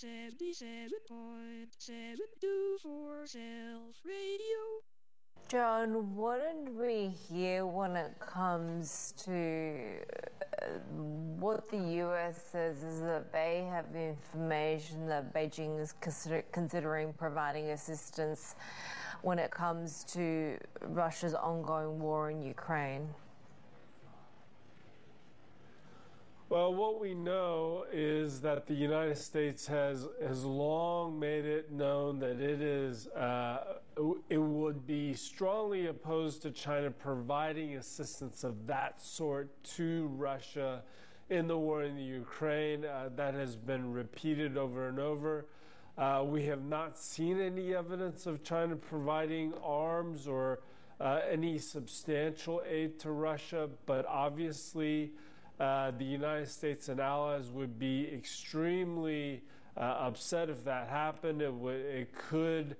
77.724 Self Radio. John, did we hear when it comes to uh, what the US says is that they have information that Beijing is consider- considering providing assistance when it comes to Russia's ongoing war in Ukraine? Well, what we know is that the United States has has long made it known that it is uh, it would be strongly opposed to China providing assistance of that sort to Russia in the war in the Ukraine. Uh, that has been repeated over and over. Uh, we have not seen any evidence of China providing arms or uh, any substantial aid to Russia, but obviously. Uh, the United States and allies would be extremely uh, upset if that happened. It, would, it could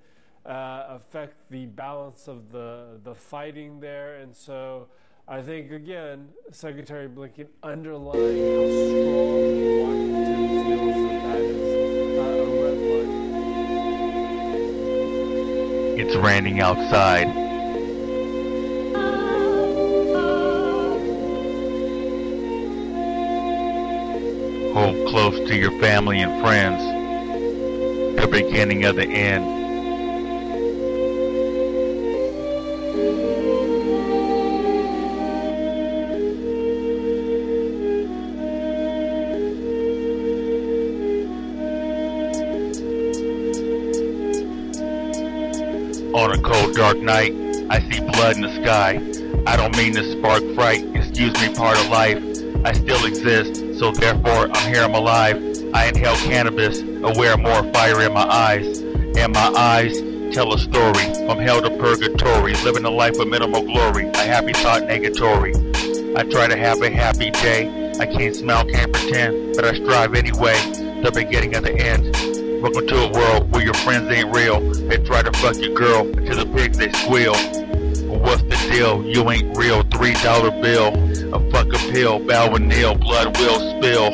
uh, affect the balance of the, the fighting there. And so I think, again, Secretary Blinken underlined how strong Washington feels uh. It's raining outside. Close to your family and friends. The beginning of the end. On a cold dark night, I see blood in the sky. I don't mean to spark fright, excuse me, part of life. I still exist, so therefore I'm here, I'm alive. I inhale cannabis, aware more fire in my eyes. And my eyes tell a story, from hell to purgatory, living a life of minimal glory, a happy thought negatory. I try to have a happy day, I can't smile, can't pretend, but I strive anyway, the beginning of the end. Welcome to a world where your friends ain't real. They try to fuck your girl until the pigs they squeal. What's the deal? You ain't real. Three dollar bill. A fuck a pill. Bow and kneel. Blood will spill.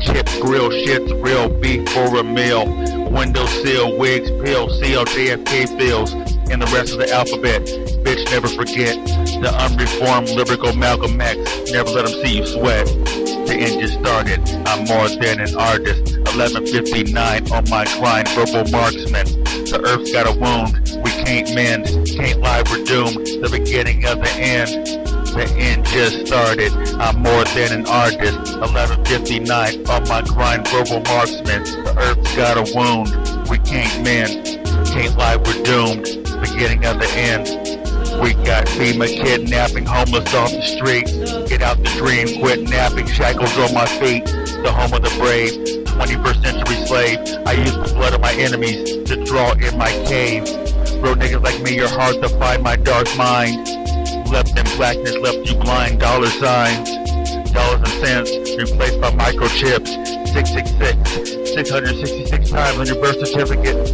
Chips, grill, shit's real. Beef for a meal. Window sill, wigs, pill, seal, JFK bills. And the rest of the alphabet. Bitch, never forget. The unreformed lyrical Malcolm X. Never let them see you sweat. The just started. I'm more than an artist. 1159 on my grind, verbal marksman. The earth's got a wound. We can't mend. Can't lie, we're doomed. The beginning of the end. The end just started. I'm more than an artist. 1159 on my grind, verbal marksman. The earth's got a wound. We can't mend. Can't lie, we're doomed. Beginning of the end. We got FEMA kidnapping, homeless off the street. Get out the dream, quit napping, shackles on my feet. The home of the brave, 21st century slave. I use the blood of my enemies to draw in my cave. Real niggas like me are hard to find my dark mind. Left in blackness, left you blind, dollar signs. Dollars and cents replaced by microchips. 666, 666 times on your birth certificate.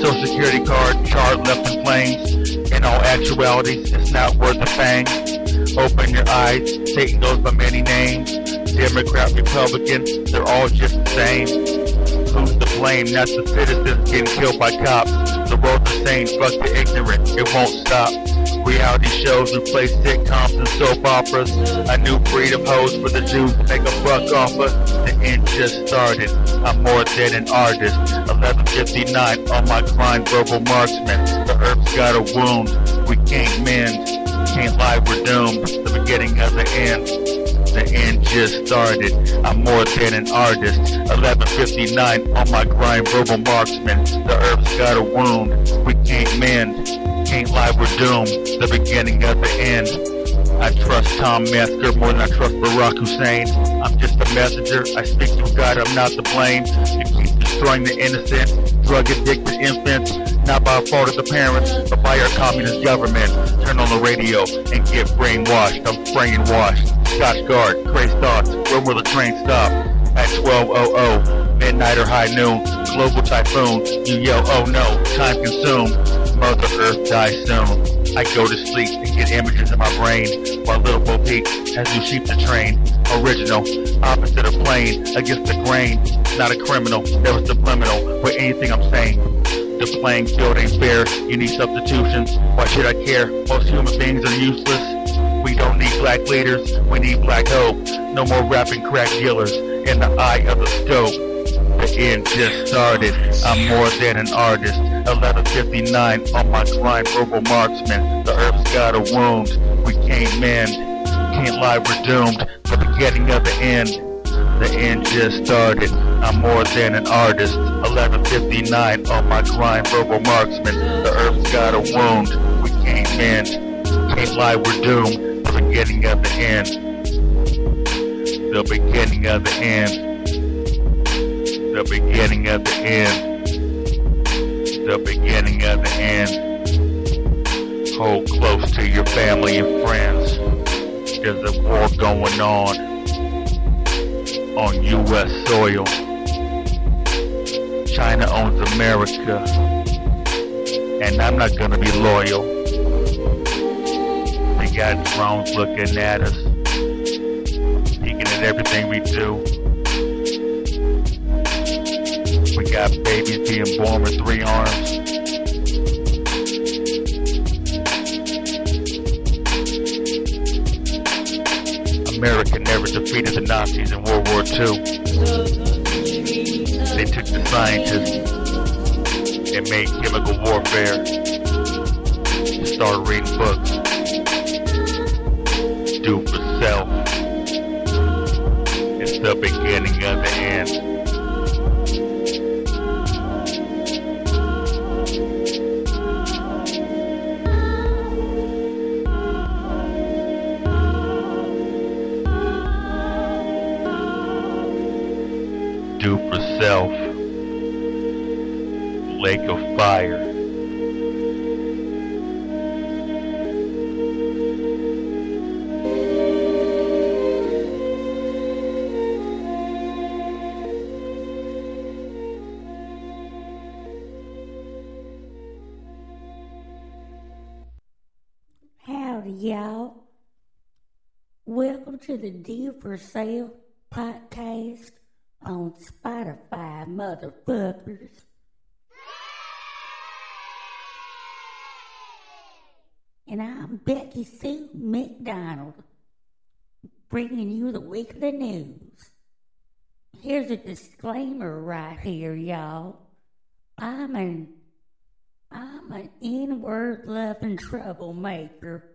Social security card, charred left in flames. In all actuality, it's not worth a fang. Open your eyes, Satan goes by many names. Democrat, Republican, they're all just the same. Who's to blame? Not the citizens getting killed by cops. The world's insane, fuck the ignorant, it won't stop. Reality shows replace sitcoms and soap operas. A new breed of hoes for the Jews to make a buck off us. The end just started. I'm more than an artist. 1159 on my grind, verbal marksman. The earth's got a wound. We can't mend. Can't lie, we're doomed. The beginning of the end. The end just started. I'm more than an artist. 1159 on my grind, verbal marksman. The earth's got a wound. We can't mend. Can't lie, we're doomed. The beginning of the end. I trust Tom Metzger more than I trust Barack Hussein. I'm just a messenger. I speak to God. I'm not to blame. You keep destroying the innocent, drug addicted infants. Not by fault of the parents, but by our communist government. Turn on the radio and get brainwashed. I'm brainwashed. Scotch Guard, crazy thoughts. when will the train stop? At 1200, midnight or high noon. Global typhoon. You yell, oh no, time consumed. Mother Earth dies soon. I go to sleep and get images in my brain while Little Bo Peep has new sheep to train. Original, opposite of plain, against the grain. Not a criminal, never subliminal with anything I'm saying. The playing field ain't fair, you need substitutions. Why should I care? Most human beings are useless. Don't need black leaders, we need black hope. No more rapping crack dealers in the eye of the scope. The end just started. I'm more than an artist. 1159 on my grind, verbal marksman. The earth's got a wound. We can't mend. Can't lie, we're doomed. The beginning of the end. The end just started. I'm more than an artist. 1159 on my grind, verbal marksman. The earth's got a wound. We can't mend. Can't lie, we're doomed. Beginning of the end. The beginning of the end the beginning of the end. The beginning of the end. Hold close to your family and friends. There's a war going on on U.S. soil. China owns America. And I'm not gonna be loyal. Got drones looking at us. Peeking at everything we do. We got babies being born with three arms. America never defeated the Nazis in World War II. They took the scientists and made chemical warfare. Started reading books. For self. It's the beginning of the end. Duper self, lake of fire. To the Do for Self podcast on Spotify, motherfuckers. and I'm Becky Sue McDonald, bringing you the weekly news. Here's a disclaimer right here, y'all. I'm an I'm an N-word loving troublemaker.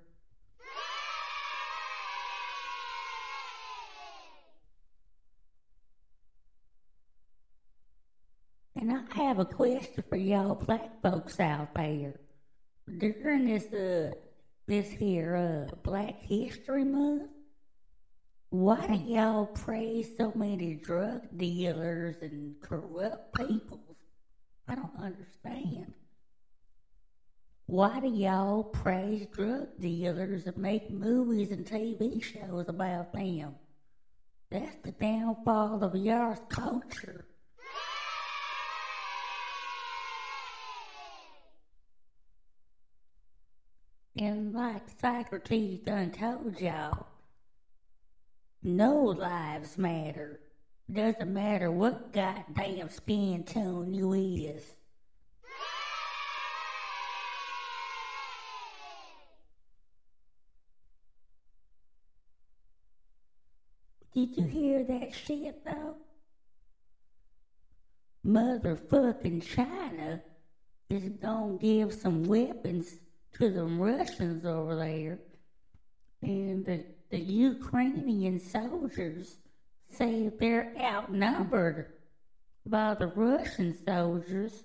And I have a question for y'all black folks out there. During this uh, this here uh, Black History Month, why do y'all praise so many drug dealers and corrupt people? I don't understand. Why do y'all praise drug dealers and make movies and TV shows about them? That's the downfall of y'all's culture. And like Socrates done told y'all, no lives matter. Doesn't matter what goddamn skin tone you is. Did you hear that shit though? Motherfucking China is gonna give some weapons to the Russians over there, and the, the Ukrainian soldiers say they're outnumbered by the Russian soldiers.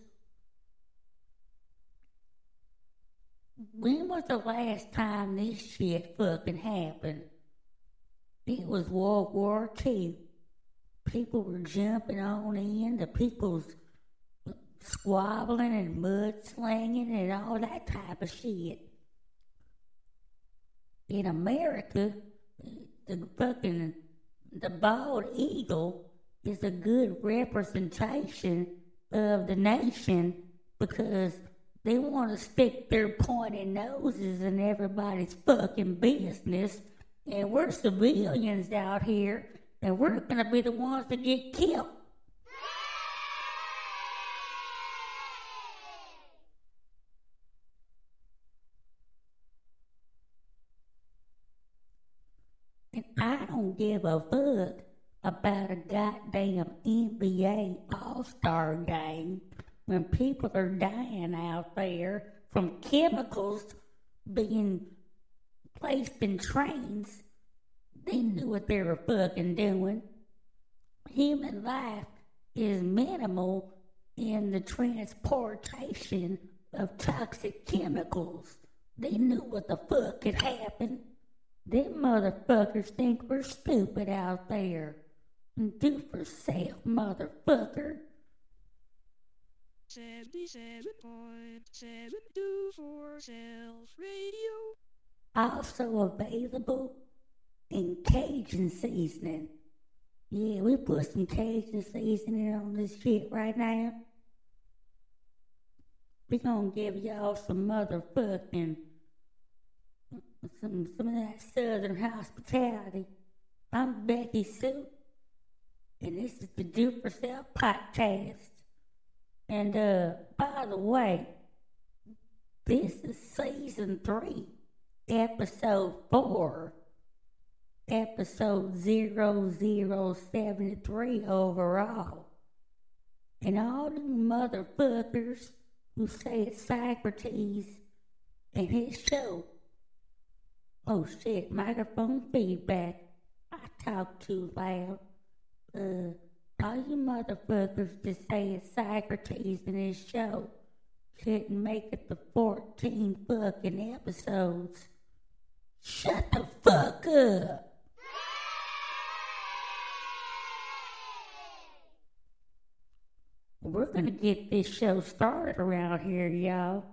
When was the last time this shit fucking happened? It was World War II. People were jumping on in, the people's squabbling and mudslinging and all that type of shit. In America, the fucking the bald eagle is a good representation of the nation because They want to stick their pointy noses in everybody's fucking business, and we're civilians out here, and we're gonna be the ones that get killed. And I give a fuck about a goddamn NBA All Star game when people are dying out there from chemicals being placed in trains. They knew what they were fucking doing. Human life is minimal in the transportation of toxic chemicals. They knew what the fuck had happened. Them motherfuckers think we're stupid out there. Do for self, motherfucker. 77.724 Self Radio. Also available in Cajun seasoning. Yeah, we put some Cajun seasoning on this shit right now. We gonna give y'all some motherfucking some some of that southern hospitality. I'm Becky Sue, and this is the Do for Self podcast. And uh, by the way, this is season three, episode four, episode zero zero seventy three overall. And all the motherfuckers who say it's Socrates and his show. Oh shit, microphone feedback. I talk too loud. Uh, all you motherfuckers that say Socrates in his show couldn't make it to 14 fucking episodes. Shut the fuck up. We're gonna get this show started around here, y'all.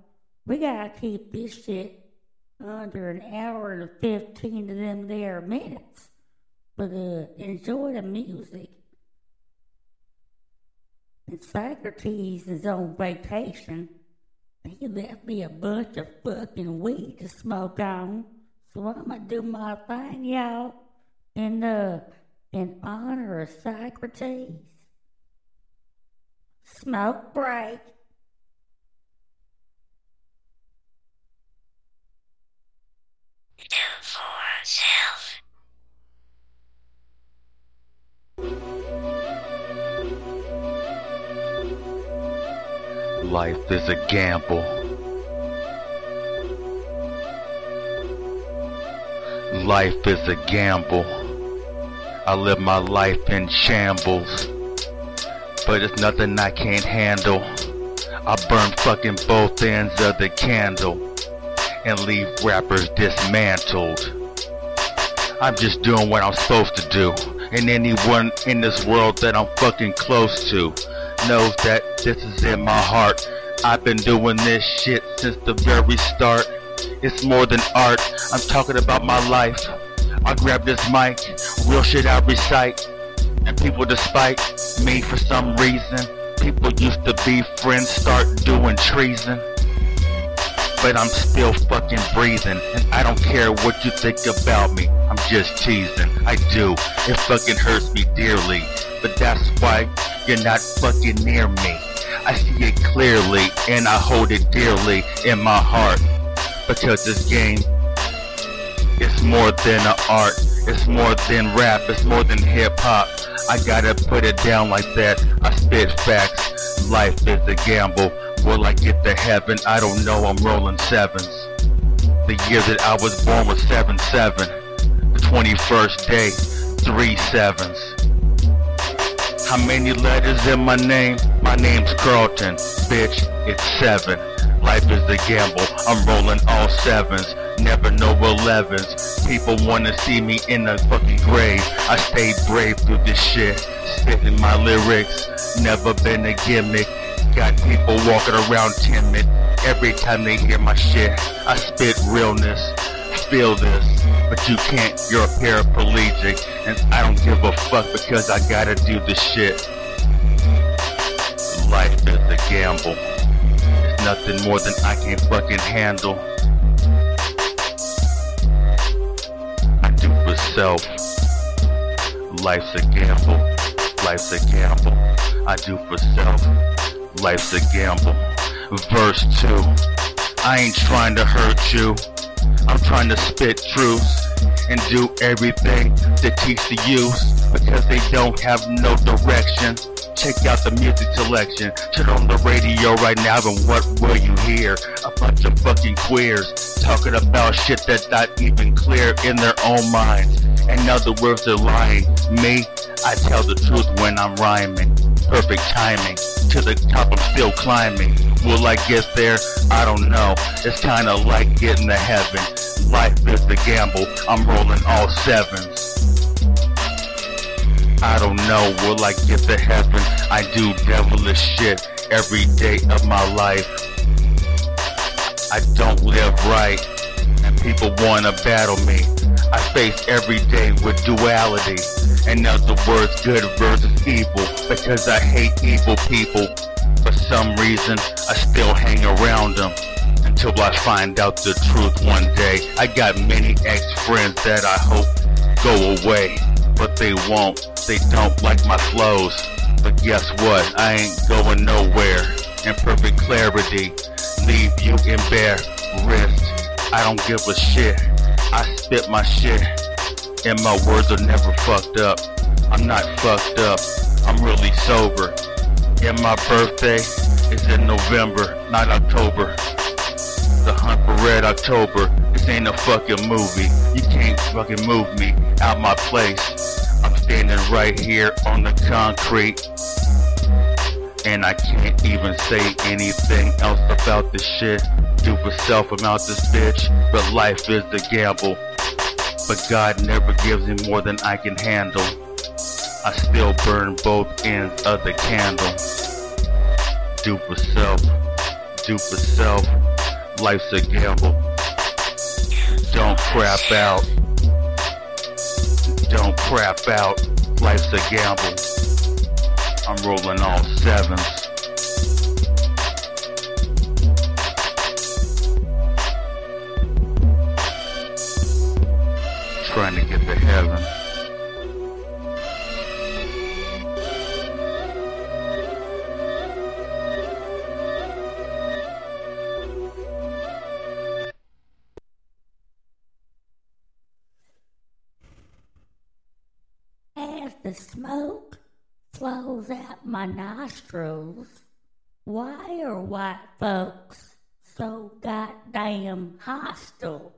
We gotta keep this shit under an hour and 15 of them there minutes. But uh, enjoy the music. And Socrates is on vacation. He left me a bunch of fucking weed to smoke on. So I'm gonna do my thing, y'all. In uh in honor of Socrates. Smoke break. Life is a gamble. Life is a gamble. I live my life in shambles. But it's nothing I can't handle. I burn fucking both ends of the candle and leave rappers dismantled. I'm just doing what I'm supposed to do. And anyone in this world that I'm fucking close to knows that this is in my heart. I've been doing this shit since the very start. It's more than art. I'm talking about my life. I grab this mic, real shit I recite. And people despite me for some reason. People used to be friends, start doing treason but I'm still fucking breathing. And I don't care what you think about me. I'm just teasing. I do. It fucking hurts me dearly. But that's why you're not fucking near me. I see it clearly and I hold it dearly in my heart. Because this game is more than an art. It's more than rap. It's more than hip hop. I gotta put it down like that. I spit facts. Life is a gamble. Will I get to heaven? I don't know, I'm rolling sevens. The year that I was born was 7-7. The 21st day, three sevens. How many letters in my name? My name's Carlton. Bitch, it's seven. Life is a gamble. I'm rolling all sevens. Never no elevens. People wanna see me in a fucking grave. I stay brave through this shit. Spitting my lyrics. Never been a gimmick. Got people walking around timid every time they hear my shit. I spit realness, feel this, but you can't. You're a paraplegic, and I don't give a fuck because I gotta do the shit. Life is a gamble. It's nothing more than I can fucking handle. I do for self. Life's a gamble. Life's a gamble. I do for self. Life's a gamble. Verse 2. I ain't trying to hurt you. I'm trying to spit truths and do everything to teach the youth because they don't have no direction. Check out the music selection. Turn on the radio right now and what will you hear? A bunch of fucking queers talking about shit that's not even clear in their own minds. In other words, they're lying. Me, I tell the truth when I'm rhyming. Perfect timing. To the top, I'm still climbing. Will I get there? I don't know. It's kinda like getting to heaven. Life is the gamble. I'm rolling all sevens. I don't know, will I get to heaven? I do devilish shit every day of my life. I don't live right, and people wanna battle me. I face every day with duality. In other words, good versus evil, because I hate evil people. For some reason, I still hang around them until I find out the truth one day. I got many ex-friends that I hope go away, but they won't. They don't like my flows. But guess what? I ain't going nowhere. In perfect clarity, leave you embarrassed. I don't give a shit. I spit my shit, and my words are never fucked up. I'm not fucked up. I'm really sober. And my birthday is in November, not October. The hunt for red October. This ain't a fucking movie. You can't fucking move me out my place. I'm standing right here on the concrete. And I can't even say anything else about this shit. For self, I'm out this bitch. But life is the gamble. But God never gives me more than I can handle. I still burn both ends of the candle. For self. For self. Life's a gamble. Don't crap out. Don't crap out. Life's a gamble. I'm rolling all sevens. Trying to get to heaven. The smoke flows out my nostrils, why are white folks so goddamn hostile?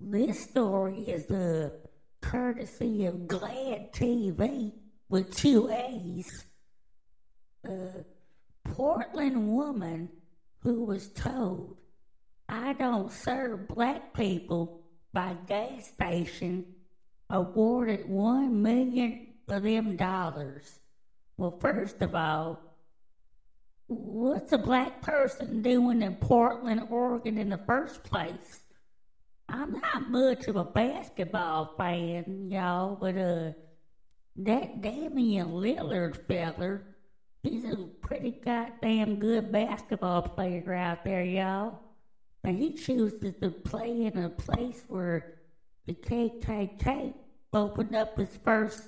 This story is the courtesy of Glad TV with two A's. A Portland woman who was told, I don't serve black people by gas station awarded one million of them dollars. Well, first of all, what's a black person doing in Portland, Oregon in the first place? I'm not much of a basketball fan, y'all, but uh, that Damian Lillard feller, he's a pretty goddamn good basketball player out there, y'all. And he chooses to play in a place where the KKK opened up its first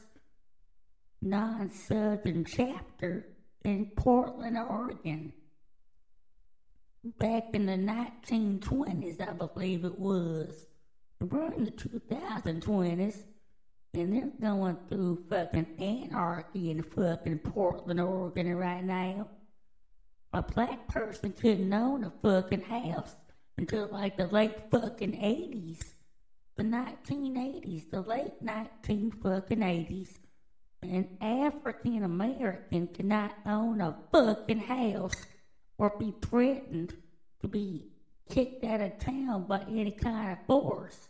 non-southern chapter in Portland, Oregon back in the 1920s, I believe it was. We're in the 2020s, and they're going through fucking anarchy in fucking Portland, Oregon right now. A black person couldn't own a fucking house until like the late fucking 80s. The 1980s, the late 19 fucking 80s. An African American cannot own a fucking house or be threatened to be kicked out of town by any kind of force.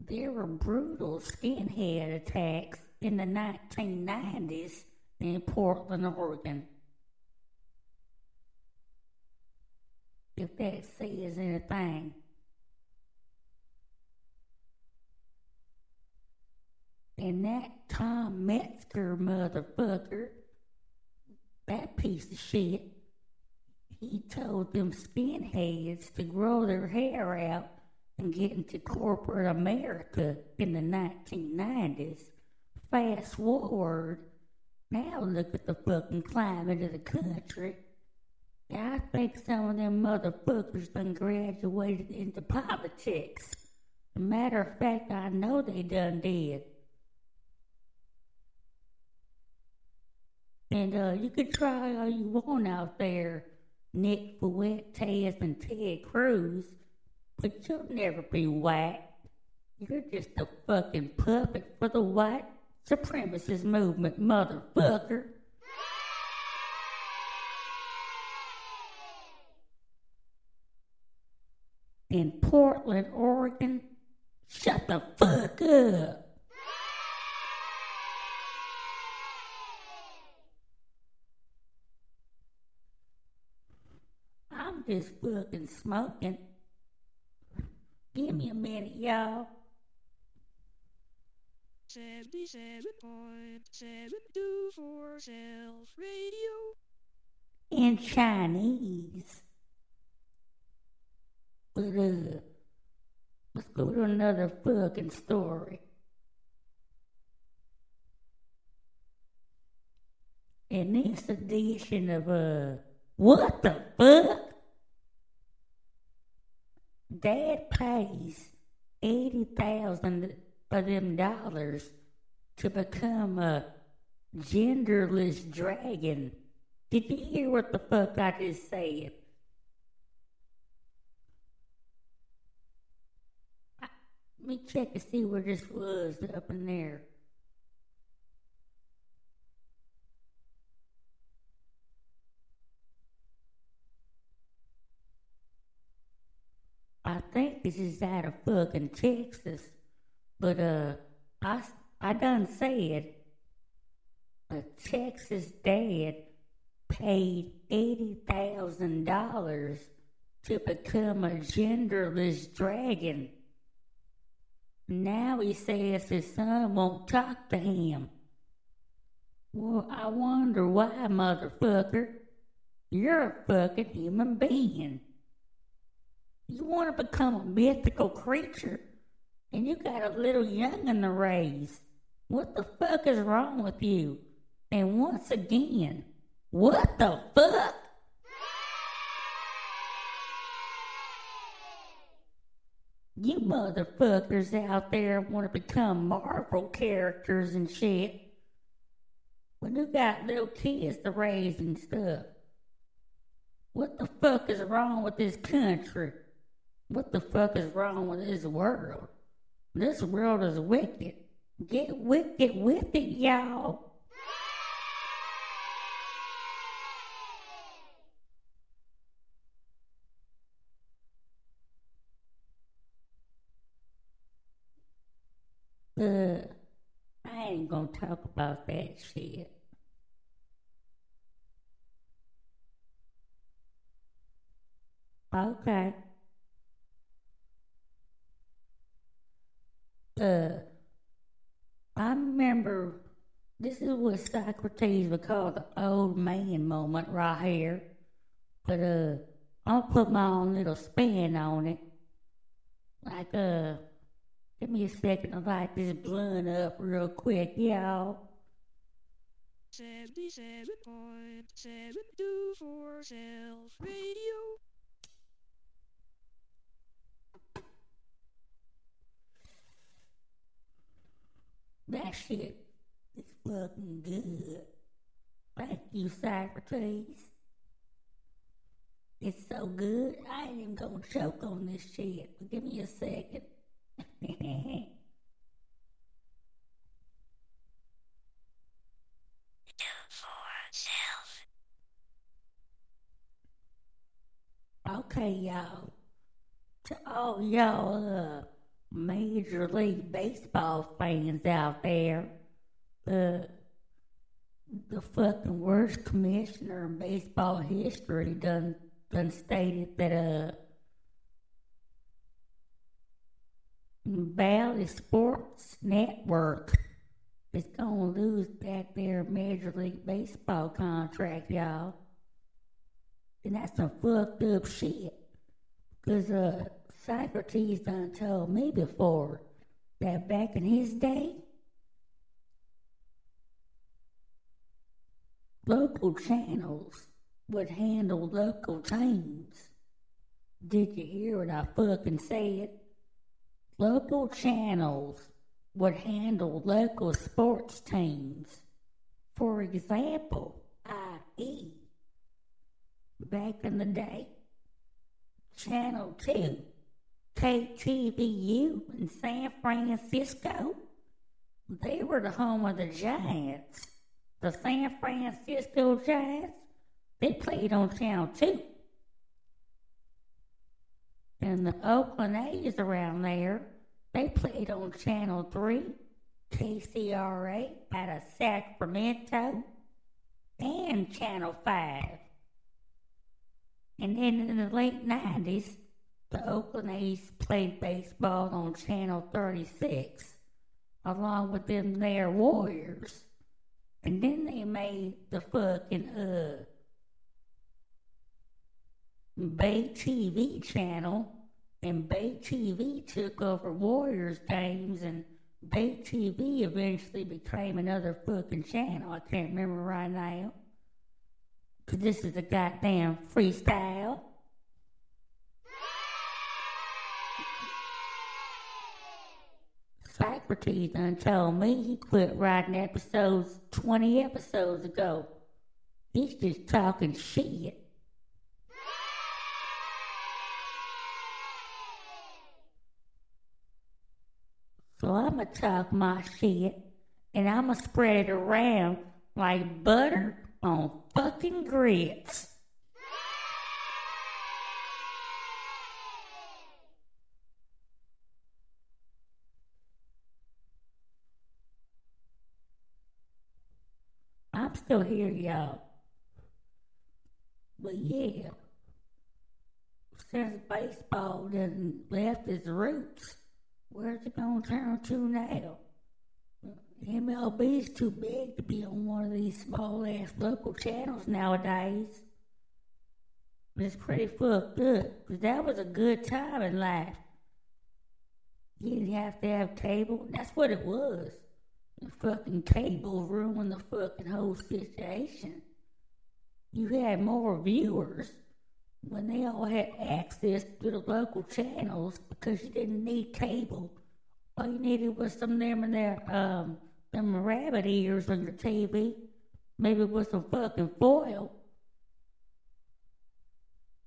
There were brutal skinhead attacks in the 1990s in Portland, Oregon. if that says anything. And that Tom Metzger motherfucker, that piece of shit, he told them skinheads to grow their hair out and get into corporate America in the 1990s. Fast forward, now look at the fucking climate of the country. I think some of them motherfuckers done graduated into politics. Matter of fact, I know they done did. And uh, you can try all you want out there, Nick Fuentes and Ted Cruz, but you'll never be white. You're just a fucking puppet for the white supremacist movement, motherfucker. In Portland, Oregon, shut the fuck up. I'm just fucking smoking. Give me a minute, y'all. 77.724 Self Radio. in Chinese. Uh, let's go to another fucking story. In this edition of uh, what the fuck? Dad pays eighty thousand of them dollars to become a genderless dragon. Did you hear what the fuck I just said? I- Let me check and see where this was up in there. I think this is out of fucking Texas, but uh, I I done said a Texas dad paid eighty thousand dollars to become a genderless dragon. Now he says his son won't talk to him. Well, I wonder why, motherfucker. You're a fucking human being. You want to become a mythical creature, and you got a little youngin' to raise. What the fuck is wrong with you? And once again, what the fuck? You motherfuckers out there want to become Marvel characters and shit. When you got little kids to raise and stuff. What the fuck is wrong with this country? What the fuck is wrong with this world? This world is wicked. Get wicked with it, y'all. Uh, I ain't gonna talk about that shit. Okay. Uh, I remember this is what Socrates would call the old man moment right here. But uh, I'll put my own little spin on it. Like uh, give me a second to light this blunt up real quick, y'all. 77.724 Self Radio. That shit is fucking good. Thank you, Socrates. It's so good, I ain't even gonna choke on this shit. But give me a second. Okay, y'all. To all y'all uh, Major League Baseball fans out there, uh, the fucking worst commissioner in baseball history done done stated that uh Bally Sports Network is gonna lose back their Major League Baseball contract, y'all. And that's some fucked up shit. Cause uh, Socrates done told me before that back in his day, local channels would handle local teams. Did you hear what I fucking said? Local channels would handle local sports teams. For example, i.e., back in the day, Channel 2, KTVU in San Francisco, they were the home of the Giants. The San Francisco Giants, they played on Channel 2. And the Oakland A's around there, they played on Channel 3, KCRA out of Sacramento, and Channel 5. And then in the late 90s, the Oakland A's played baseball on Channel 36, along with them their Warriors. And then they made the fucking, uh, Bay TV channel, and Bay TV took over Warriors games, and Bay TV eventually became another fucking channel. I can't remember right now. Cause this is a goddamn freestyle. Socrates done told me he quit writing episodes 20 episodes ago. He's just talking shit. So I'ma talk my shit and I'ma spread it around like butter on fucking grits. I'm still here, y'all. But yeah, since baseball done left its roots, where's it gonna turn to now? MLB's too big to be on one of these small ass local channels nowadays. But it's pretty fucked up, 'cause that was a good time in life. You didn't have to have cable. That's what it was. The fucking cable ruined the fucking whole situation. You had more viewers when they all had access to the local channels because you didn't need cable. All you needed was some them and their um them rabbit ears on your TV, maybe with some fucking foil.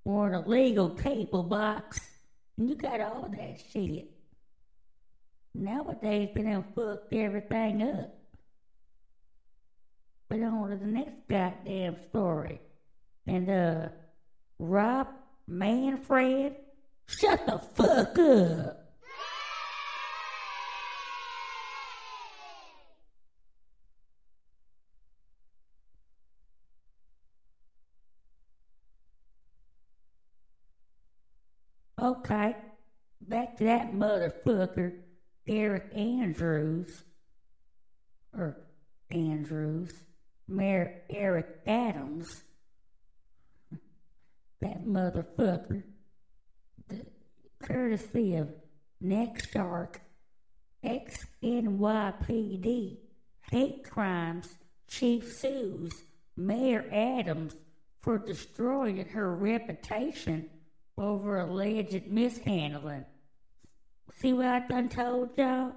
Or an illegal cable box. And you got all that shit. Nowadays they done fucked everything up. But on to the next goddamn story. And uh Rob Manfred, shut the fuck up. Okay, back to that motherfucker, Eric Andrews, or Andrews, Mayor Eric Adams. That motherfucker, the courtesy of NextShark, XNYPD, hate crimes, chief sues Mayor Adams for destroying her reputation over alleged mishandling. See what I done told y'all?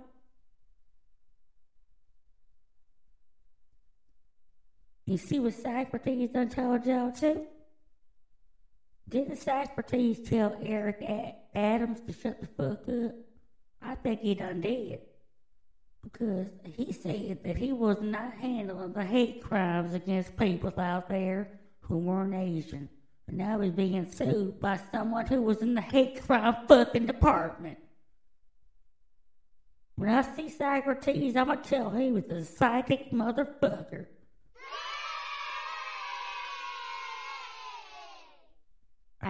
You see what Socrates done told y'all too? Didn't Socrates tell Eric Adams to shut the fuck up? I think he done did. Because he said that he was not handling the hate crimes against people out there who weren't Asian. And now he's being sued by someone who was in the hate crime fucking department. When I see Socrates, I'm gonna tell him he was a psychic motherfucker.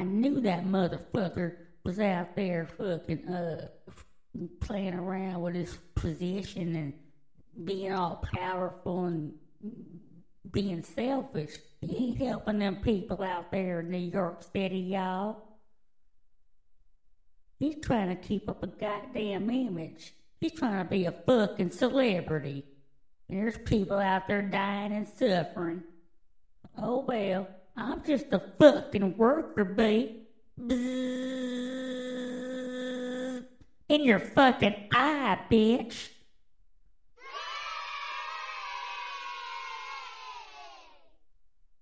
I knew that motherfucker was out there fucking uh playing around with his position and being all powerful and being selfish. He ain't helping them people out there in New York City, y'all. He's trying to keep up a goddamn image. He's trying to be a fucking celebrity. And there's people out there dying and suffering. Oh well, I'm just a fucking worker bee. In your fucking eye, bitch.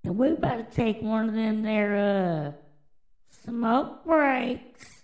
And we about to take one of them there, uh, smoke breaks.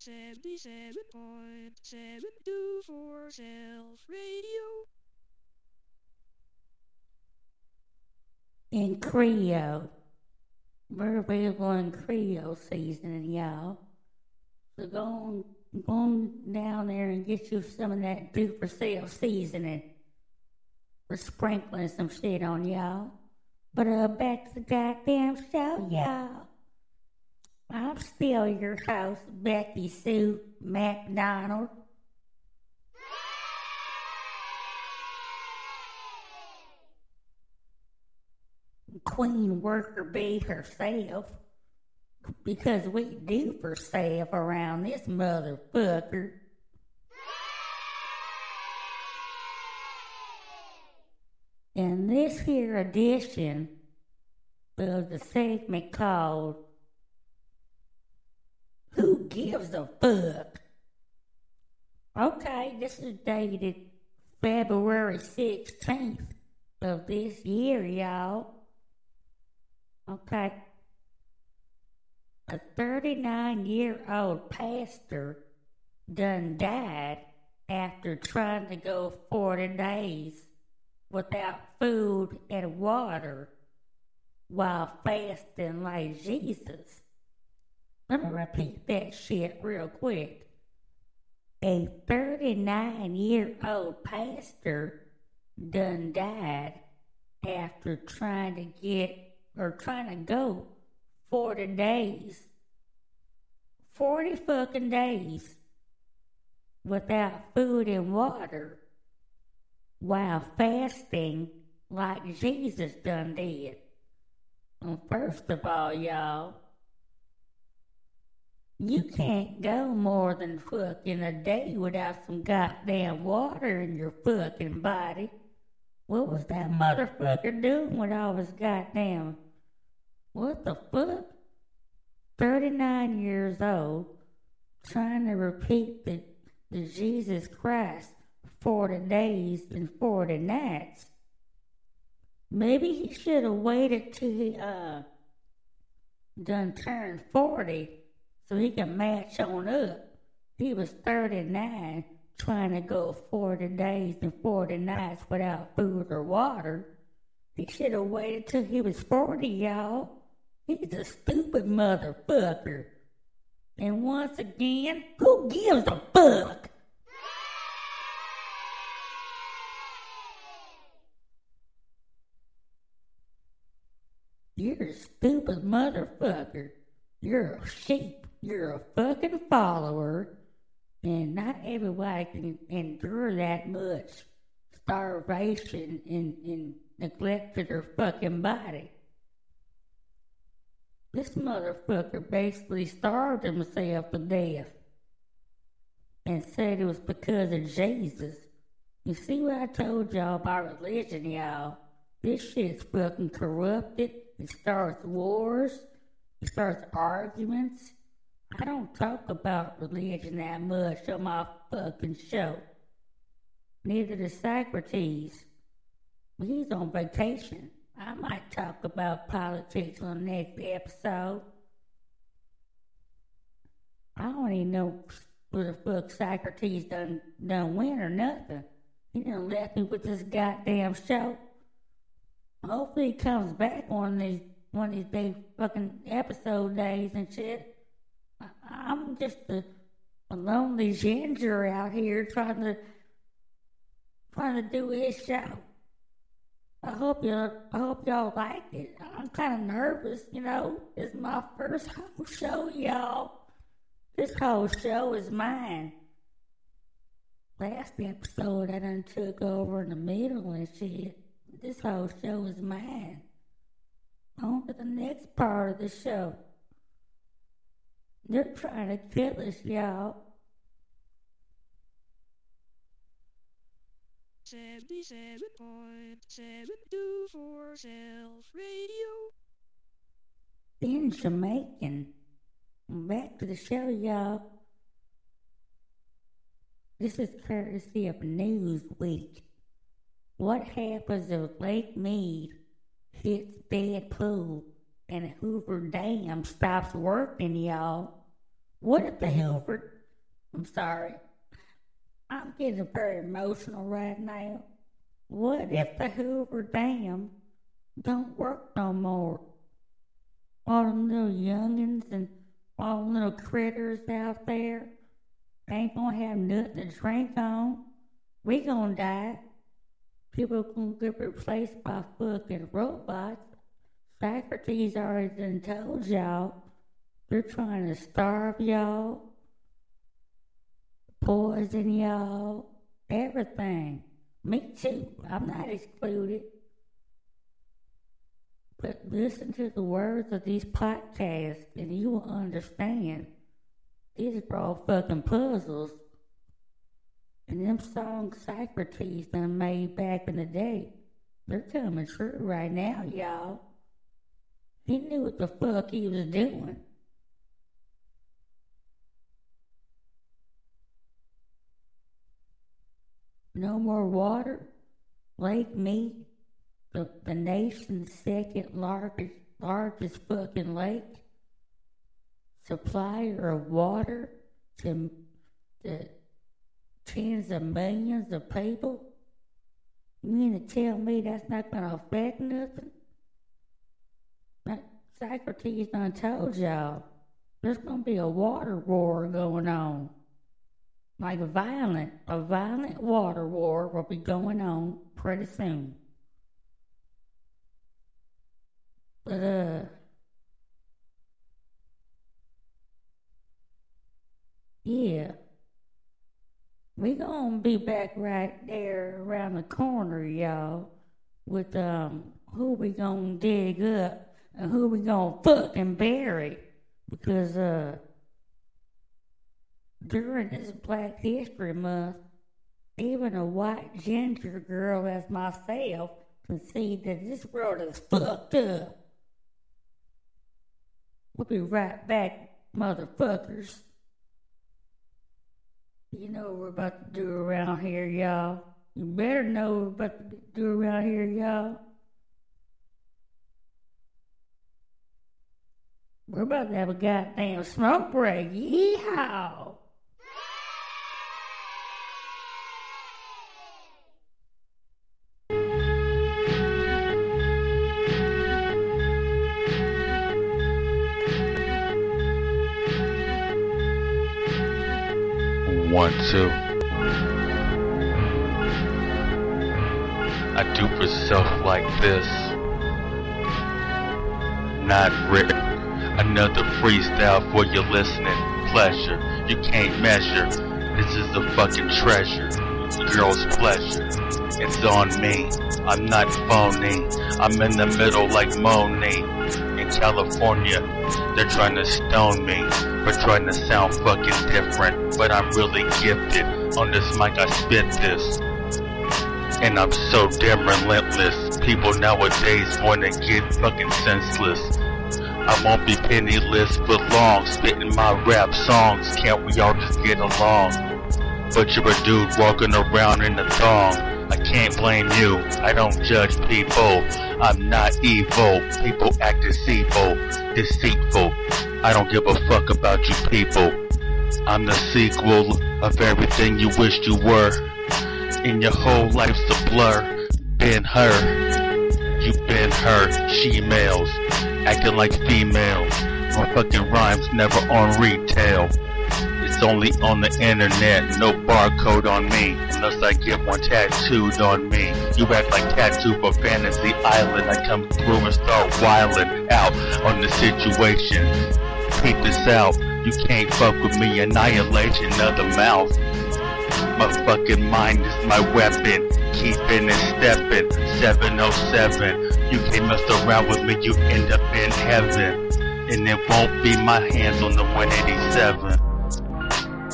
77.72 for Self Radio. in Creole. We're available in Creole seasoning, y'all. So go on, go on down there and get you some of that do for self seasoning. We're sprinkling some shit on y'all. But uh, back to the goddamn show, y'all. I'm still your host, Becky Sue McDonald. Queen Worker Bee herself. Because we do for self around this motherfucker. In this here edition of the segment called Gives a Fuck? Okay, this is dated February 16th of this year, y'all. Okay. A 39 year old pastor done died after trying to go 40 days without food and water while fasting like Jesus. Let me repeat that shit real quick. A 39 year old pastor done died after trying to get or trying to go 40 days. 40 fucking days without food and water while fasting like Jesus done did. And first of all, y'all, you can't go more than fucking a day without some goddamn water in your fucking body. What was that motherfucker doing with all his goddamn? What the fuck? 39 years old, trying to repeat the, the Jesus Christ 40 days and 40 nights. Maybe he should have waited till he, uh, done turned 40 so he can match on up. He was 39 trying to go 40 days and 40 nights without food or water. He should have waited till he was 40, y'all. He's a stupid motherfucker. And once again, who gives a fuck? You're a stupid motherfucker. You're a sheep. You're a fucking follower. And not everybody can endure that much starvation and, and neglect to their fucking body. This motherfucker basically starved himself to death and said it was because of Jesus. You see what I told y'all about religion, y'all? This shit's fucking corrupted. It starts wars. It starts arguments. I don't talk about religion that much on my fucking show. Neither does Socrates. He's on vacation. I might talk about politics on the next episode. I don't even know what the fuck Socrates done, done win or nothing. He done left me with this goddamn show. Hopefully he comes back on these one of these big fucking episode days and shit. I'm just a, a lonely ginger out here trying to trying to do his show. I hope you I hope y'all like it. I'm kind of nervous, you know. It's my first whole show, y'all. This whole show is mine. Last episode I done took over in the middle and shit. This whole show is mine. On to the next part of the show. They're trying to kill us, y'all. 77.72 for Self Radio. Being Jamaican. Back to the show, y'all. This is courtesy of Newsweek. What happens if Lake Mead hits dead pool and Hoover Dam stops working, y'all? What if the Hilford? I'm sorry. I'm getting very emotional right now. What if the Hoover Dam don't work no more? All them little youngins and all them little critters out there ain't gonna have nothing to drink on. We gonna die. People gonna get replaced by fucking robots. Socrates already done told y'all they're trying to starve y'all, poison y'all, everything. Me too. I'm not excluded. But listen to the words of these podcasts and you will understand. These are all fucking puzzles. And them songs Socrates done made back in the day, they're coming true right now, y'all. He knew what the fuck he was doing. No more water. Lake Mead, the, the nation's second largest, largest fucking lake, supplier of water to tens of millions of people. You mean to tell me that's not going to affect nothing? That Socrates done told y'all there's going to be a water war going on. Like a violent, a violent water war will be going on pretty soon. But, uh, yeah. We gonna be back right there around the corner, y'all, with, um, who we gonna dig up and who we gonna fucking bury. Because, uh, during this Black History Month, even a white ginger girl as myself can see that this world is fucked up. We'll be right back, motherfuckers. You know what we're about to do around here, y'all. You better know what we're about to do around here, y'all. We're about to have a goddamn smoke break. Yeehaw! This. Not written. Another freestyle for your listening pleasure. You can't measure. This is a fucking treasure. Girl's pleasure. It's on me. I'm not phony. I'm in the middle like Monet. In California, they're trying to stone me for trying to sound fucking different. But I'm really gifted. On this mic, I spit this. And I'm so damn relentless. People nowadays wanna get fucking senseless. I won't be penniless for long, spitting my rap songs. Can't we all just get along? But you're a dude walking around in a thong. I can't blame you. I don't judge people. I'm not evil. People act deceitful, deceitful. I don't give a fuck about you people. I'm the sequel of everything you wished you were. And your whole life's a blur. Been her. You been her. She males. Acting like females. My fucking rhymes never on retail. It's only on the internet, no barcode on me, unless I get one tattooed on me. You act like tattoo for Fantasy Island. I come through and start wildin' out on the situation. Peep this out, you can't fuck with me, annihilation of the mouth. My fucking mind is my weapon, keeping and stepping. 707, you can't mess around with me, you end up in heaven. And it won't be my hands on the 187.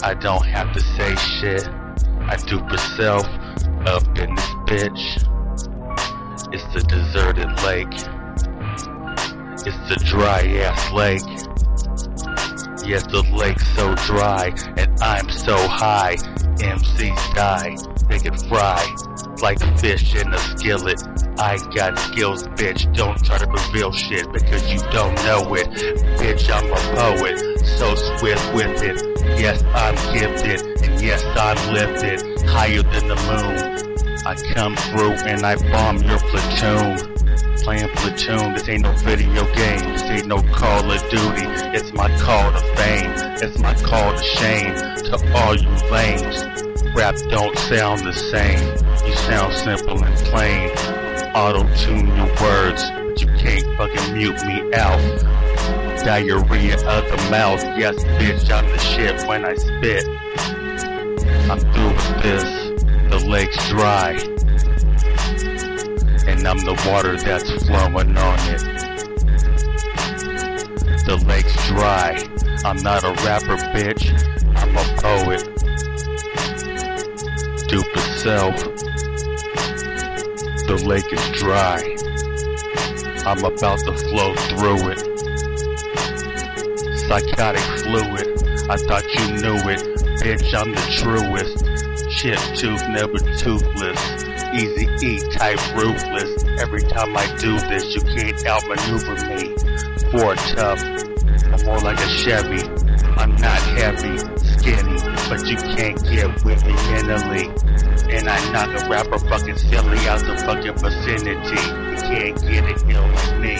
I don't have to say shit. I do for self up in this bitch. It's the deserted lake. It's the dry ass lake. Yes, the lake's so dry and I'm so high. MCs die, they get fried like fish in a skillet. I got skills, bitch. Don't try to reveal shit because you don't know it. Bitch, I'm a poet. so swift with it. Yes, I'm gifted, and yes, I'm lifted higher than the moon. I come through and I bomb your platoon. Playing platoon, this ain't no video game. This ain't no Call of Duty. It's my call to fame. It's my call to shame to all you lames. Rap don't sound the same. You sound simple and plain. Auto tune your words, but you can't fucking mute me out. Diarrhea of the mouth, yes, bitch, I'm the shit when I spit. I'm through with this. The lake's dry. And I'm the water that's flowing on it. The lake's dry. I'm not a rapper, bitch. I'm a poet. Stupid self. The lake is dry. I'm about to flow through it. Psychotic fluid. I thought you knew it. Bitch, I'm the truest. Chip tooth, never toothless. Easy E type ruthless. Every time I do this, you can't outmaneuver me. Ford tough. I'm more like a Chevy. I'm not heavy, skinny, but you can't get with me mentally. And I knock a rapper fucking silly out the fucking vicinity. You can't get it ill like me.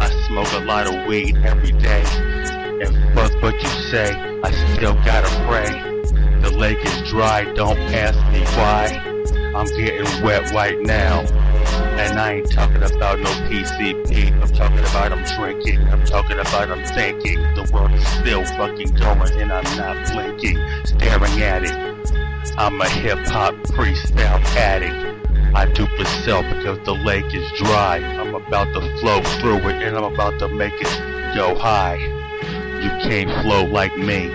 I smoke a lot of weed every day. And fuck what you say, I still gotta pray. The lake is dry, don't ask me why. I'm getting wet right now. And I ain't talking about no PCP. I'm talking about I'm drinking. I'm talking about I'm thinking. The world is still fucking going and I'm not blinking. Staring at it. I'm a hip hop freestyle addict. I do myself because the lake is dry. I'm about to flow through it and I'm about to make it go high. You can't flow like me.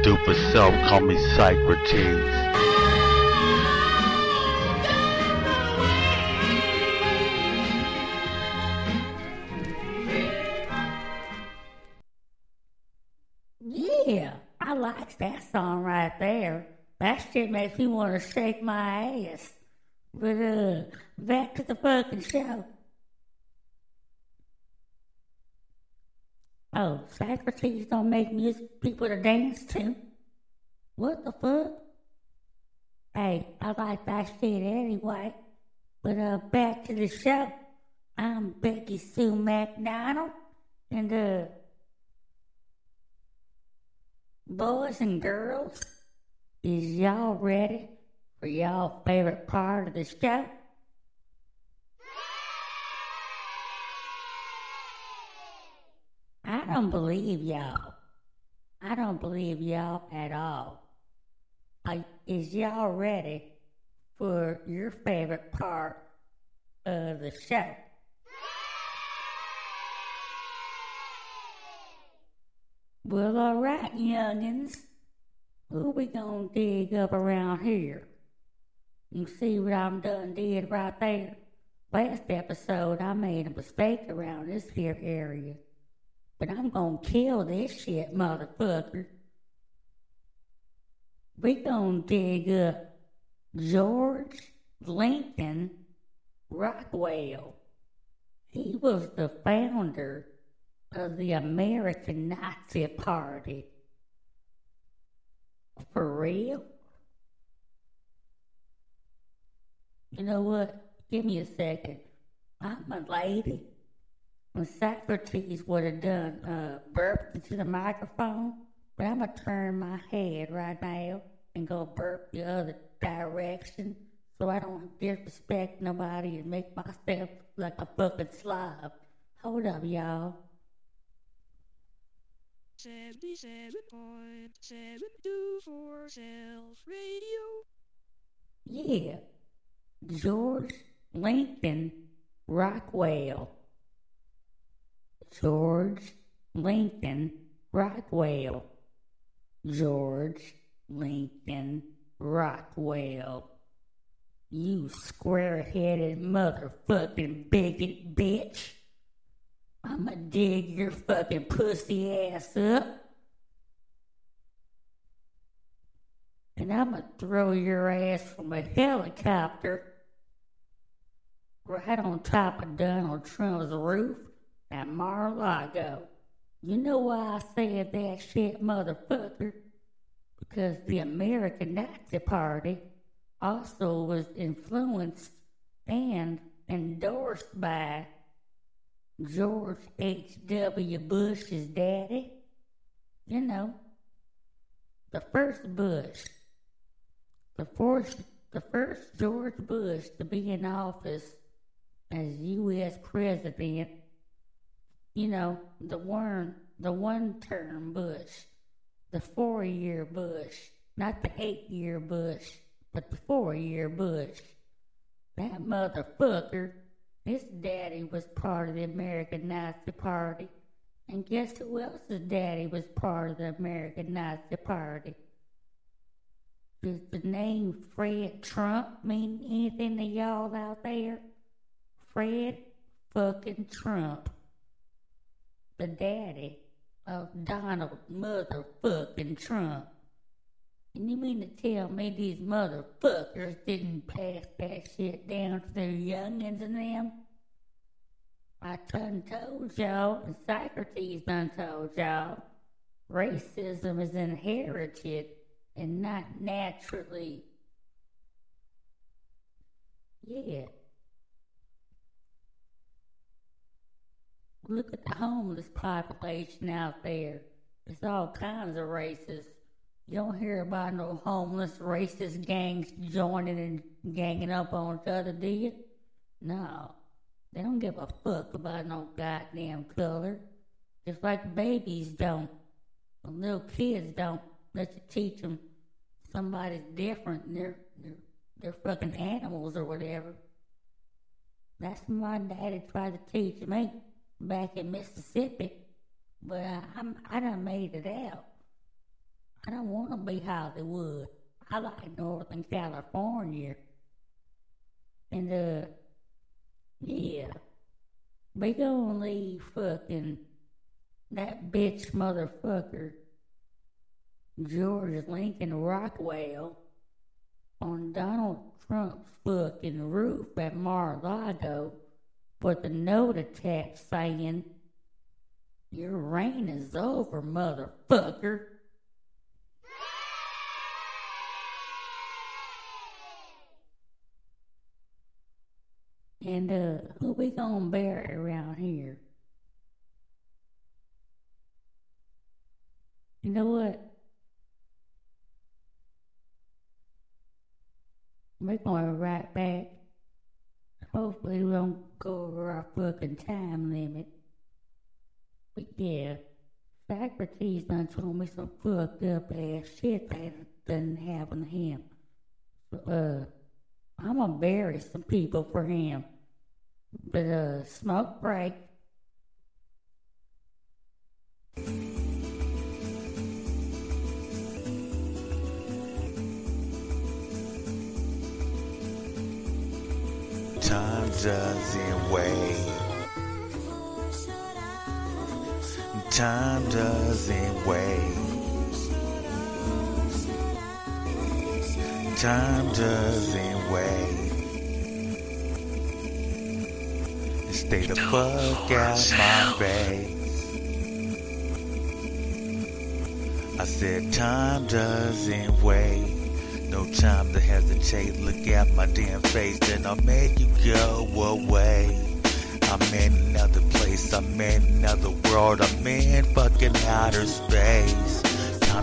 Stupid self, call me Socrates. I like that song right there. That shit makes me want to shake my ass. But, uh, back to the fucking show. Oh, Socrates don't make music people to dance to. What the fuck? Hey, I like that shit anyway. But, uh, back to the show. I'm Becky Sue McDonald. And, uh, Boys and girls, is y'all ready for y'all favorite part of the show? I don't believe y'all. I don't believe y'all at all. Are, is y'all ready for your favorite part of the show? Well, all right, youngins. Who we gonna dig up around here? You see what I'm done did right there? Last episode, I made a mistake around this here area. But I'm gonna kill this shit, motherfucker. We gonna dig up George Lincoln Rockwell. He was the founder of the American Nazi Party. For real? You know what? Give me a second. I'm a lady. When Socrates would have done uh, burp into the microphone, but I'm gonna turn my head right now and go burp the other direction so I don't disrespect nobody and make myself like a fucking slob. Hold up, y'all. 77.724 Self Radio. Yeah, George Lincoln Rockwell. George Lincoln Rockwell. George Lincoln Rockwell. You square headed motherfucking bigot bitch. I'ma dig your fucking pussy ass up. And I'ma throw your ass from a helicopter right on top of Donald Trump's roof at Mar-a-Lago. You know why I said that shit, motherfucker? Because the American Nazi Party also was influenced and endorsed by George H.W. Bush's daddy. You know, the first Bush. The first, the first George Bush to be in office as U.S. president. You know, the one, the one-term Bush, the four-year Bush, not the eight-year Bush, but the four-year Bush. That motherfucker, his daddy was part of the American Nazi Party. And guess who else's daddy was part of the American Nazi Party? Does the name Fred Trump mean anything to y'all out there? Fred fucking Trump. The daddy of Donald motherfucking Trump. And you mean to tell me these motherfuckers didn't pass that shit down to their youngins and them? I done told y'all, and Socrates done told y'all, racism is inherited and not naturally. Yeah. Look at the homeless population out there. It's all kinds of races. You don't hear about no homeless racist gangs joining and ganging up on each other, do you? No. They don't give a fuck about no goddamn color. Just like babies don't. Little kids don't let you teach them somebody's different they're, they're, they're fucking animals or whatever. That's what my daddy tried to teach me back in Mississippi. But I, I'm, I done made it out. I don't want to be Hollywood. I like Northern California. And, uh, yeah. We gonna leave fucking that bitch motherfucker George Lincoln Rockwell on Donald Trump's fucking roof at Mar-a-Lago with a note attached saying, Your reign is over, motherfucker. And uh, who we gonna bury around here? You know what? We're going right back. Hopefully we don't go over our fucking time limit. But yeah, Socrates done told me some fucked up ass shit that doesn't happen to him. So, uh, I'm gonna bury some people for him. Uh, smoke break. Time doesn't wait. Time doesn't wait. Time doesn't wait. Stay the fuck out my face. I said time doesn't wait. No time to hesitate. Look at my damn face, then I'll make you go away. I'm in another place. I'm in another world. I'm in fucking outer space.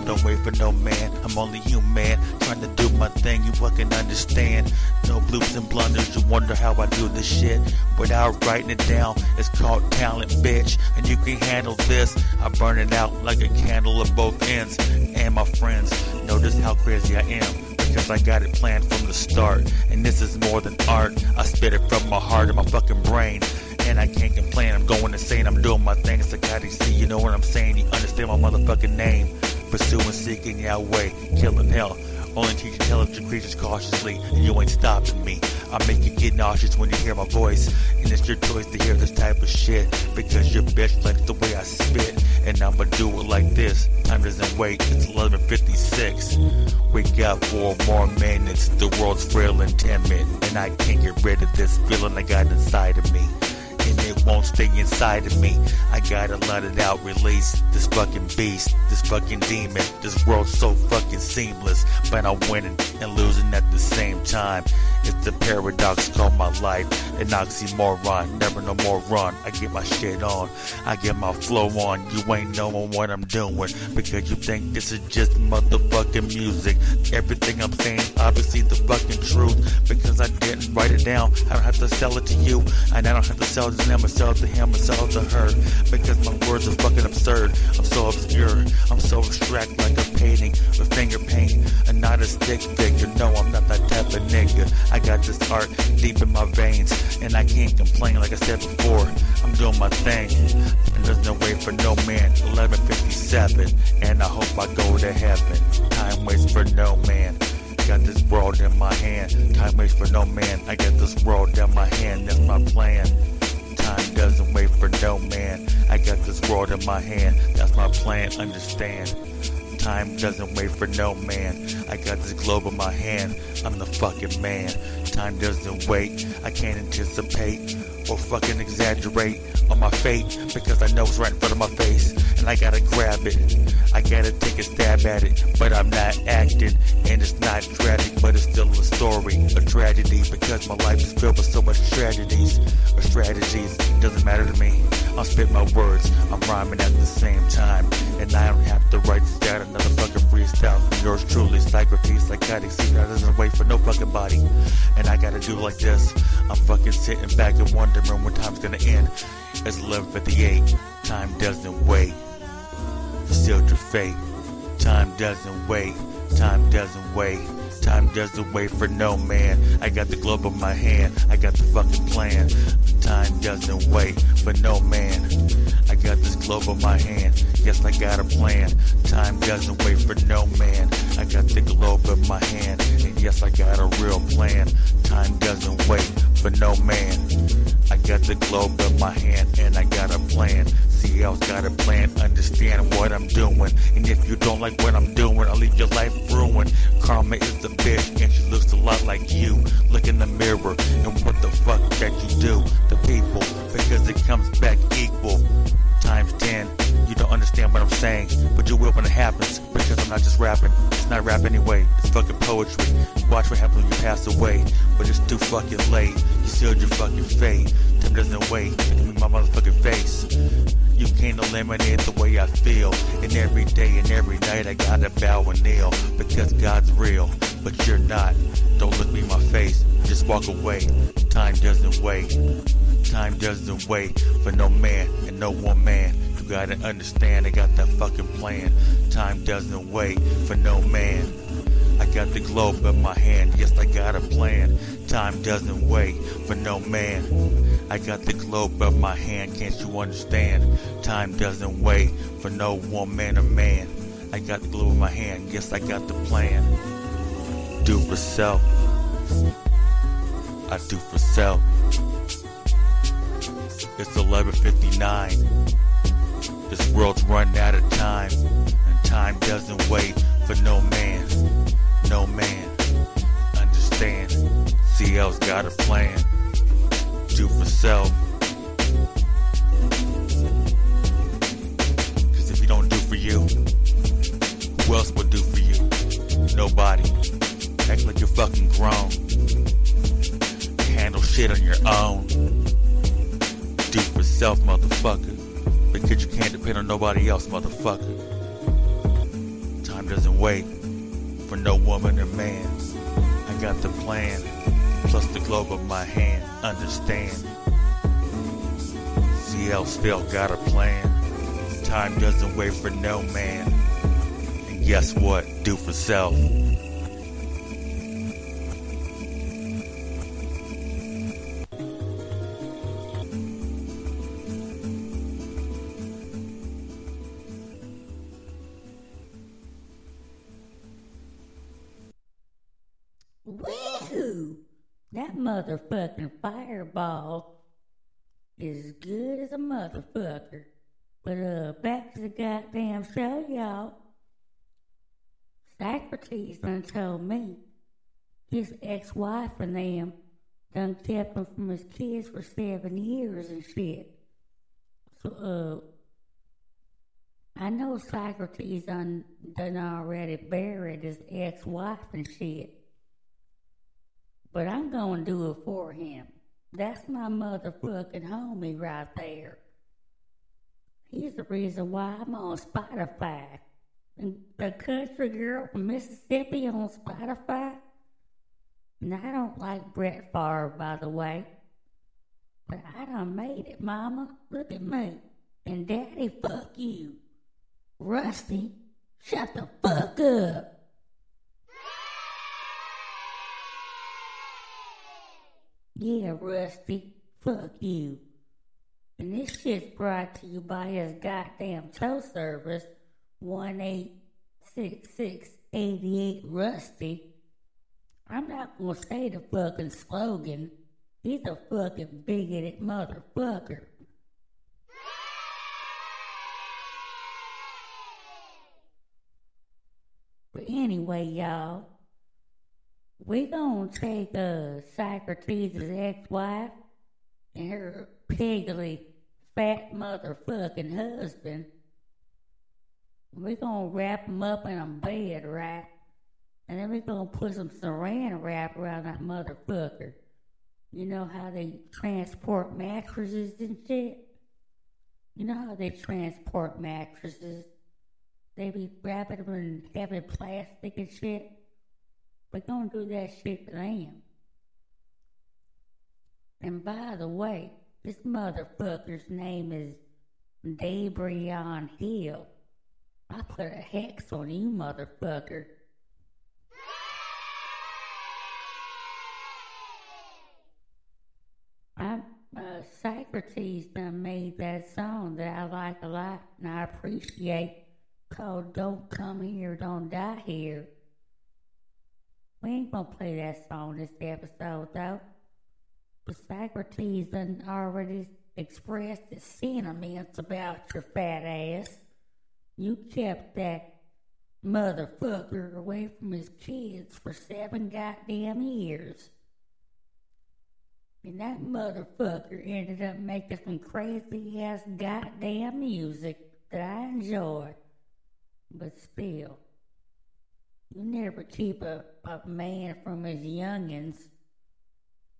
Time don't wait for no man. I'm only human, trying to do my thing. You fucking understand? No bloops and blunders. You wonder how I do this shit without writing it down. It's called talent, bitch. And you can handle this. I burn it out like a candle at both ends. And my friends, notice how crazy I am because I got it planned from the start. And this is more than art. I spit it from my heart and my fucking brain. And I can't complain. I'm going insane. I'm doing my thing. It's like how see. You know what I'm saying? You understand my motherfucking name. Pursuing, seeking Yahweh, killing hell. Only teach intelligent creatures cautiously, and you ain't stopping me. I make you get nauseous when you hear my voice, and it's your choice to hear this type of shit. Because your bitch likes the way I spit, and I'ma do it like this. Time doesn't wait, it's 11:56. We got four more minutes. The world's frail and timid, and I can't get rid of this feeling I got inside of me. And it won't stay inside of me. I gotta let it out, release this fucking beast, this fucking demon. This world's so fucking seamless, but I'm winning and losing at the same time. It's the paradox called my life, an oxymoron. Never no more run. I get my shit on, I get my flow on. You ain't knowing what I'm doing because you think this is just motherfucking music. Everything I'm saying, obviously the fucking truth because I didn't write it down. I don't have to sell it to you, and I don't have to sell them, or sell it to him, it to her because my words are fucking absurd. I'm so obscure, I'm so abstract like a painting with finger paint and not a stick figure. No, I'm not that type of nigga. I got this art deep in my veins, and I can't complain. Like I said before, I'm doing my thing, and there's no way for no man. 1157, and I hope I go to heaven. Time waits for no man. Got this world in my hand. Time waits for no man. I got this world in my hand. That's my plan. Time doesn't wait for no man. I got this world in my hand. That's my plan. Understand? Time doesn't wait for no man. I got this globe in my hand. I'm the fucking man. Time doesn't wait. I can't anticipate or fucking exaggerate on my fate because I know it's right in front of my face and I gotta grab it. I gotta take a stab at it, but I'm not acting and it's not tragic, but it's still a story, a tragedy because my life is filled with so much tragedies or strategies. Doesn't matter to me. I'll spit my words. I'm rhyming at the same time, and I don't have to write down another fucking freestyle from yours truly. Psychopathy, psychotic, see that doesn't wait for no fucking body, and I gotta do like this. I'm fucking sitting back and wondering when time's gonna end. It's 11:58. Time doesn't wait. Sealed your fate. Time doesn't wait. Time doesn't wait. Time doesn't wait for no man. I got the globe in my hand. I got the fucking plan. Time doesn't wait for no man. I got this globe in my hand. Yes, I got a plan. Time doesn't wait for no man. I got the globe in my hand. And yes, I got a real plan. Time doesn't wait for no man. I got the globe in my hand and I got a plan. CL's got a plan, understand what I'm doing. And if you don't like what I'm doing, I'll leave your life ruined. Karma is the bitch and she looks a lot like you. Look in the mirror and what the fuck that you do to people because it comes back equal. Times 10. You don't understand what I'm saying, but you will when it happens because I'm not just rapping. It's not rap anyway, it's fucking poetry. Watch what happens when you pass away, but it's too fucking late. You sealed your fucking fate. Time doesn't wait. At me, my motherfucking face. You can't eliminate the way I feel. And every day and every night I gotta bow and kneel because God's real, but you're not. Don't look me in my face, just walk away. Time doesn't wait. Time doesn't wait for no man and no woman. You gotta understand, I got that fucking plan. Time doesn't wait for no man. I got the globe in my hand, yes, I got a plan. Time doesn't wait for no man. I got the globe in my hand, can't you understand? Time doesn't wait for no woman or man. I got the globe in my hand, yes, I got the plan. Do for self. I do for self. It's 11:59. This world's run out of time, and time doesn't wait for no man. No man. Understand? CL's got a plan. Do for self. Cause if you don't do for you, who else would do for you? Nobody. Act like you're fucking grown. Handle shit on your own. Do for self, motherfucker. Because you can't depend on nobody else, motherfucker. Time doesn't wait for no woman or man. I got the plan, plus the globe of my hand. Understand? CL still got a plan. Time doesn't wait for no man. And guess what? Do for self. Fireball is good as a motherfucker. But uh, back to the goddamn show, y'all. Socrates done told me his ex-wife and them done kept him from his kids for seven years and shit. So, uh, I know Socrates done, done already buried his ex-wife and shit. But I'm gonna do it for him. That's my motherfucking homie right there. He's the reason why I'm on Spotify. And the country girl from Mississippi on Spotify. And I don't like Brett Favre, by the way. But I done made it, Mama. Look at me. And Daddy, fuck you. Rusty, shut the fuck up. Yeah, Rusty, fuck you. And this shit's brought to you by his goddamn tow service, 186688 Rusty. I'm not gonna say the fucking slogan. He's a fucking bigoted motherfucker. But anyway, y'all, we gonna take uh, Socrates' ex-wife and her piggly, fat motherfucking husband. we gonna wrap them up in a bed, right? And then we gonna put some saran wrap around that motherfucker. You know how they transport mattresses and shit? You know how they transport mattresses? They be wrapping them in heavy plastic and shit. We're gonna do that shit to them. And by the way, this motherfucker's name is Dabrion Hill. I put a hex on you, motherfucker. I, uh, Socrates done made that song that I like a lot and I appreciate called Don't Come Here, Don't Die Here. We ain't gonna play that song this episode though. But Socrates done already expressed his sentiments about your fat ass. You kept that motherfucker away from his kids for seven goddamn years. And that motherfucker ended up making some crazy ass goddamn music that I enjoy. But still, you never keep a, a man from his youngins.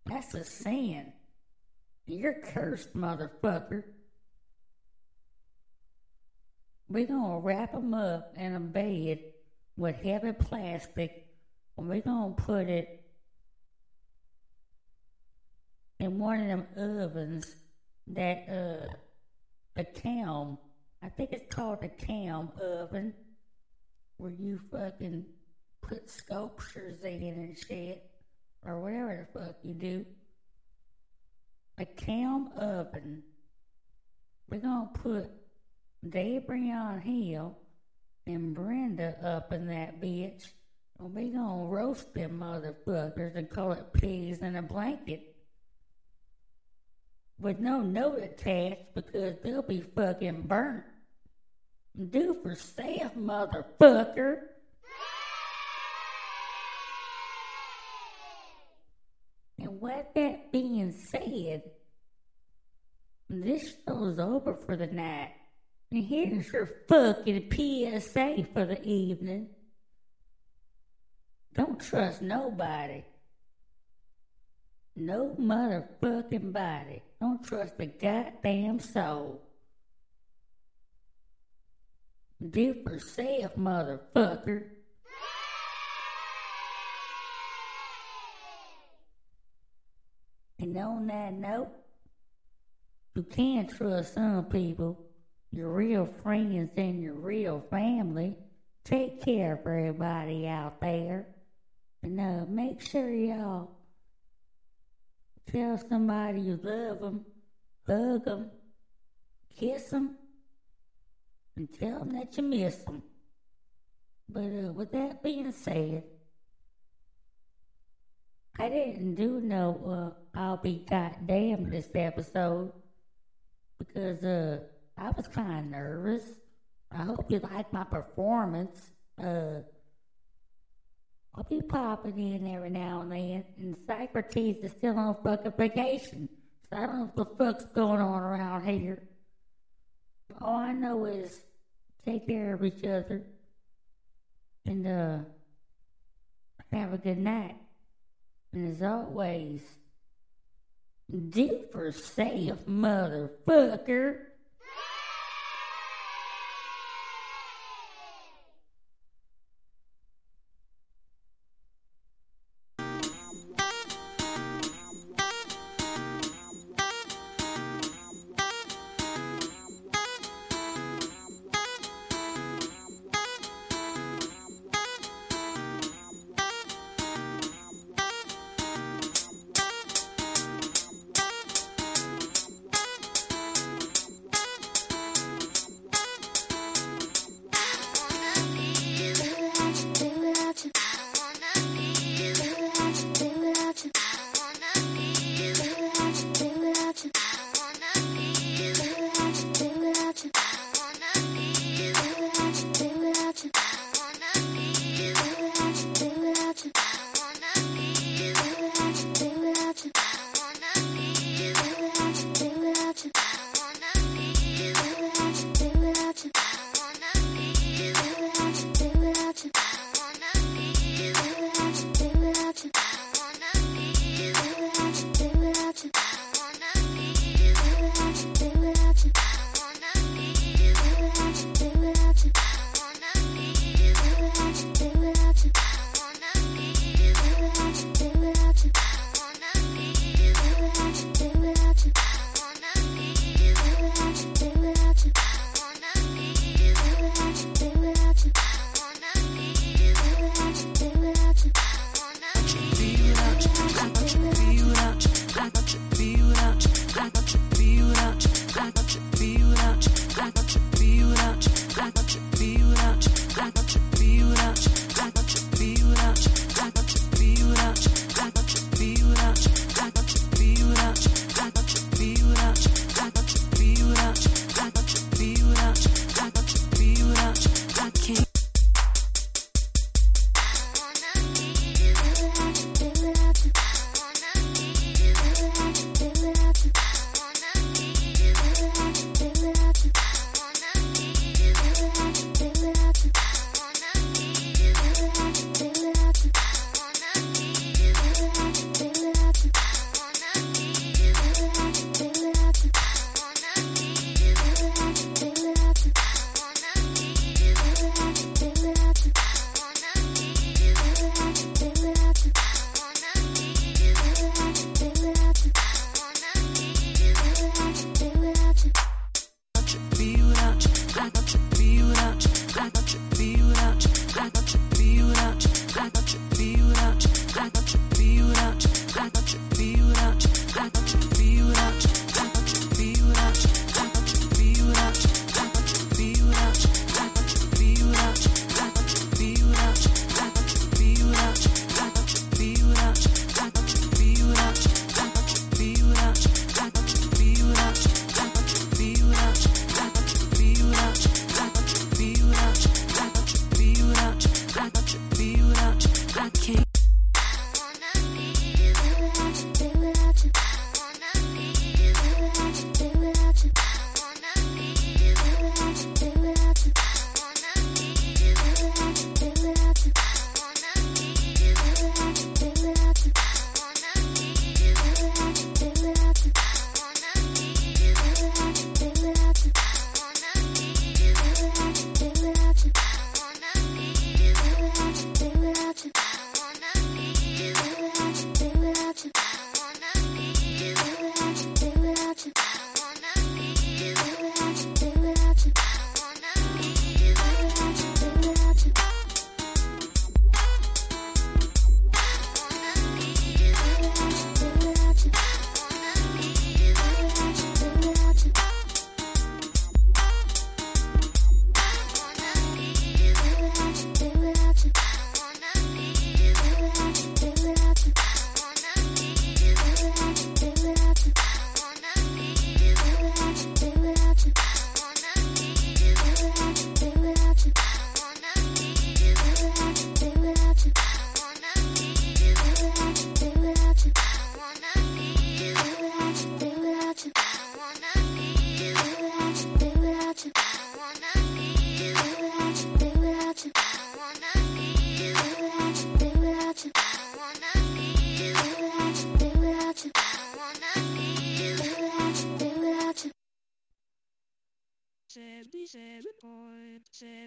That's a sin. You're cursed, motherfucker. We're gonna wrap him up in a bed with heavy plastic, and we're gonna put it in one of them ovens that, uh, the cam, I think it's called the cam oven, where you fucking put sculptures in and shit, or whatever the fuck you do. A cam oven. We're gonna put Dabrion Hill and Brenda up in that bitch, and we gonna roast them motherfuckers and call it peas in a blanket. With no note attached because they'll be fucking burnt. Do for self, motherfucker. And with said, this show's over for the night. And here's your fucking PSA for the evening. Don't trust nobody. No motherfucking body. Don't trust a goddamn soul. Do for self, motherfucker. And on that note, you can trust some people, your real friends and your real family. Take care of everybody out there. And uh, make sure y'all tell somebody you love them, hug them, kiss them, and tell them that you miss them. But uh, with that being said, I didn't do no uh, I'll be goddamn this episode because uh, I was kind of nervous. I hope you like my performance. Uh, I'll be popping in every now and then, and Socrates is still on fucking vacation. So I don't know what the fuck's going on around here. All I know is take care of each other and uh have a good night. And as always, do for self, motherfucker.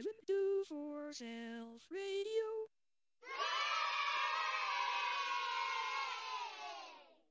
77.7 Do for Self Radio.